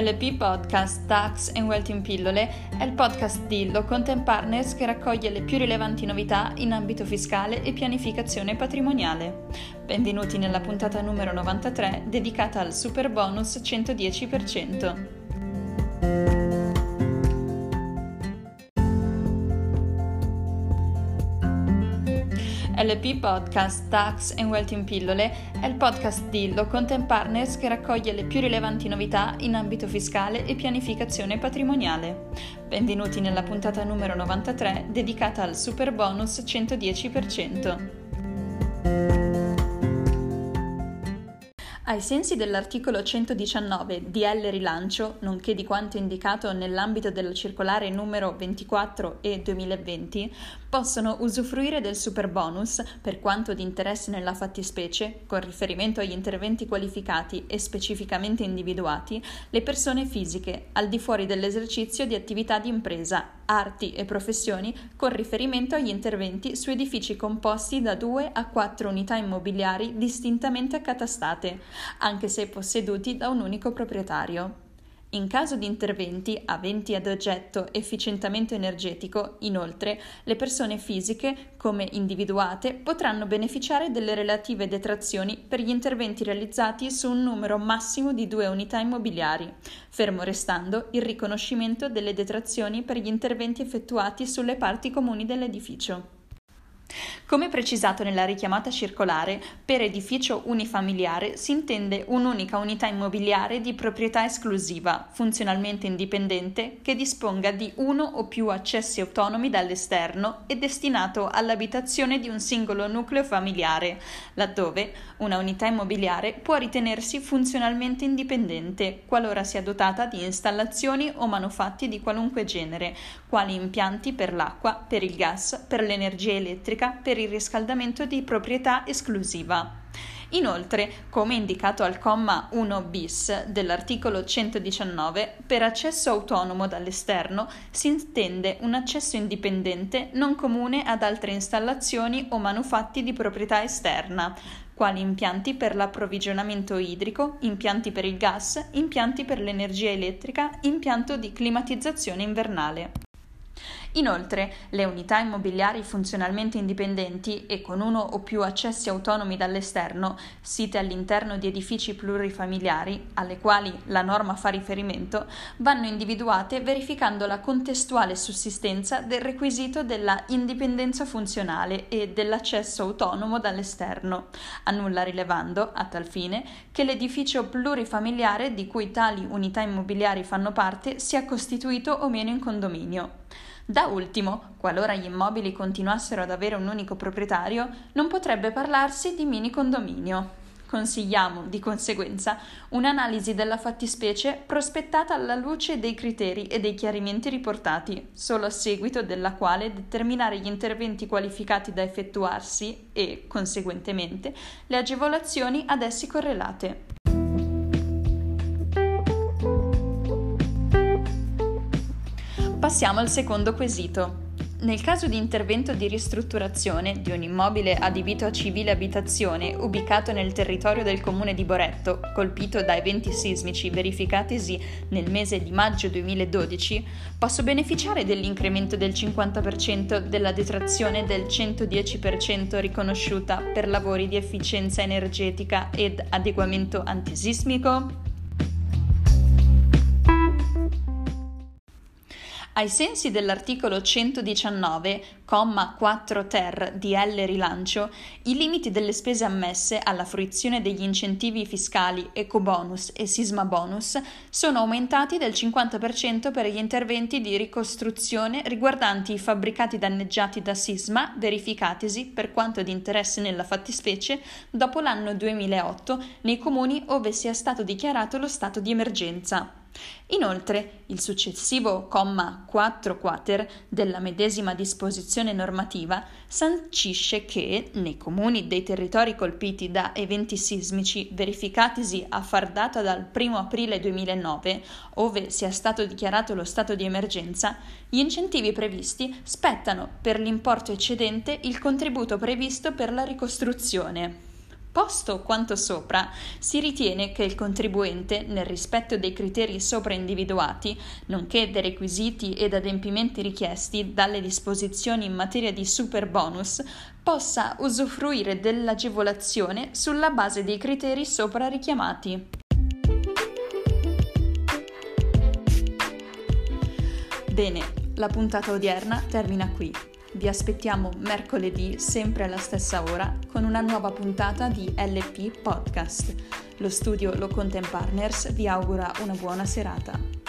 LP Podcast Tax and Wealth in Pillole è il podcast di Locontent Partners che raccoglie le più rilevanti novità in ambito fiscale e pianificazione patrimoniale. Benvenuti nella puntata numero 93 dedicata al super bonus 110%. LP Podcast Tax and Wealth in Pillole è il podcast di Law Content Partners che raccoglie le più rilevanti novità in ambito fiscale e pianificazione patrimoniale. Benvenuti nella puntata numero 93 dedicata al super bonus 110%. Ai sensi dell'articolo 119 DL Rilancio, nonché di quanto indicato nell'ambito della circolare numero 24 e 2020, possono usufruire del super bonus, per quanto di interesse nella fattispecie, con riferimento agli interventi qualificati e specificamente individuati, le persone fisiche al di fuori dell'esercizio di attività di impresa, arti e professioni con riferimento agli interventi su edifici composti da due a quattro unità immobiliari distintamente accatastate, anche se posseduti da un unico proprietario. In caso di interventi aventi ad oggetto efficientamento energetico, inoltre, le persone fisiche, come individuate, potranno beneficiare delle relative detrazioni per gli interventi realizzati su un numero massimo di due unità immobiliari, fermo restando il riconoscimento delle detrazioni per gli interventi effettuati sulle parti comuni dell'edificio. Come precisato nella richiamata circolare, per edificio unifamiliare si intende un'unica unità immobiliare di proprietà esclusiva, funzionalmente indipendente, che disponga di uno o più accessi autonomi dall'esterno e destinato all'abitazione di un singolo nucleo familiare, laddove una unità immobiliare può ritenersi funzionalmente indipendente, qualora sia dotata di installazioni o manufatti di qualunque genere, quali impianti per l'acqua, per il gas, per l'energia elettrica, per il riscaldamento di proprietà esclusiva. Inoltre, come indicato al comma 1 bis dell'articolo 119, per accesso autonomo dall'esterno si intende un accesso indipendente non comune ad altre installazioni o manufatti di proprietà esterna, quali impianti per l'approvvigionamento idrico, impianti per il gas, impianti per l'energia elettrica, impianto di climatizzazione invernale. Inoltre, le unità immobiliari funzionalmente indipendenti e con uno o più accessi autonomi dall'esterno, site all'interno di edifici plurifamiliari, alle quali la norma fa riferimento, vanno individuate verificando la contestuale sussistenza del requisito della indipendenza funzionale e dell'accesso autonomo dall'esterno, a nulla rilevando, a tal fine, che l'edificio plurifamiliare di cui tali unità immobiliari fanno parte sia costituito o meno in condominio. Da ultimo, qualora gli immobili continuassero ad avere un unico proprietario, non potrebbe parlarsi di mini condominio. Consigliamo, di conseguenza, un'analisi della fattispecie prospettata alla luce dei criteri e dei chiarimenti riportati, solo a seguito della quale determinare gli interventi qualificati da effettuarsi e, conseguentemente, le agevolazioni ad essi correlate. Passiamo al secondo quesito. Nel caso di intervento di ristrutturazione di un immobile adibito a civile abitazione ubicato nel territorio del comune di Boretto, colpito da eventi sismici verificatisi nel mese di maggio 2012, posso beneficiare dell'incremento del 50% della detrazione del 110% riconosciuta per lavori di efficienza energetica ed adeguamento antisismico? Ai sensi dell'articolo 119, comma 4 ter di L rilancio, i limiti delle spese ammesse alla fruizione degli incentivi fiscali ecobonus e sisma bonus sono aumentati del 50% per gli interventi di ricostruzione riguardanti i fabbricati danneggiati da sisma verificatisi per quanto di interesse nella fattispecie dopo l'anno 2008 nei comuni ove sia stato dichiarato lo stato di emergenza. Inoltre, il successivo comma 4 quater della medesima disposizione normativa sancisce che, nei comuni dei territori colpiti da eventi sismici verificatisi a far data dal 1 aprile 2009, ove sia stato dichiarato lo stato di emergenza, gli incentivi previsti spettano per l'importo eccedente il contributo previsto per la ricostruzione. Posto quanto sopra, si ritiene che il contribuente, nel rispetto dei criteri sopra individuati, nonché dei requisiti ed adempimenti richiesti dalle disposizioni in materia di super bonus, possa usufruire dell'agevolazione sulla base dei criteri sopra richiamati. Bene, la puntata odierna termina qui. Vi aspettiamo mercoledì, sempre alla stessa ora, con una nuova puntata di LP Podcast. Lo studio Lo Content Partners vi augura una buona serata.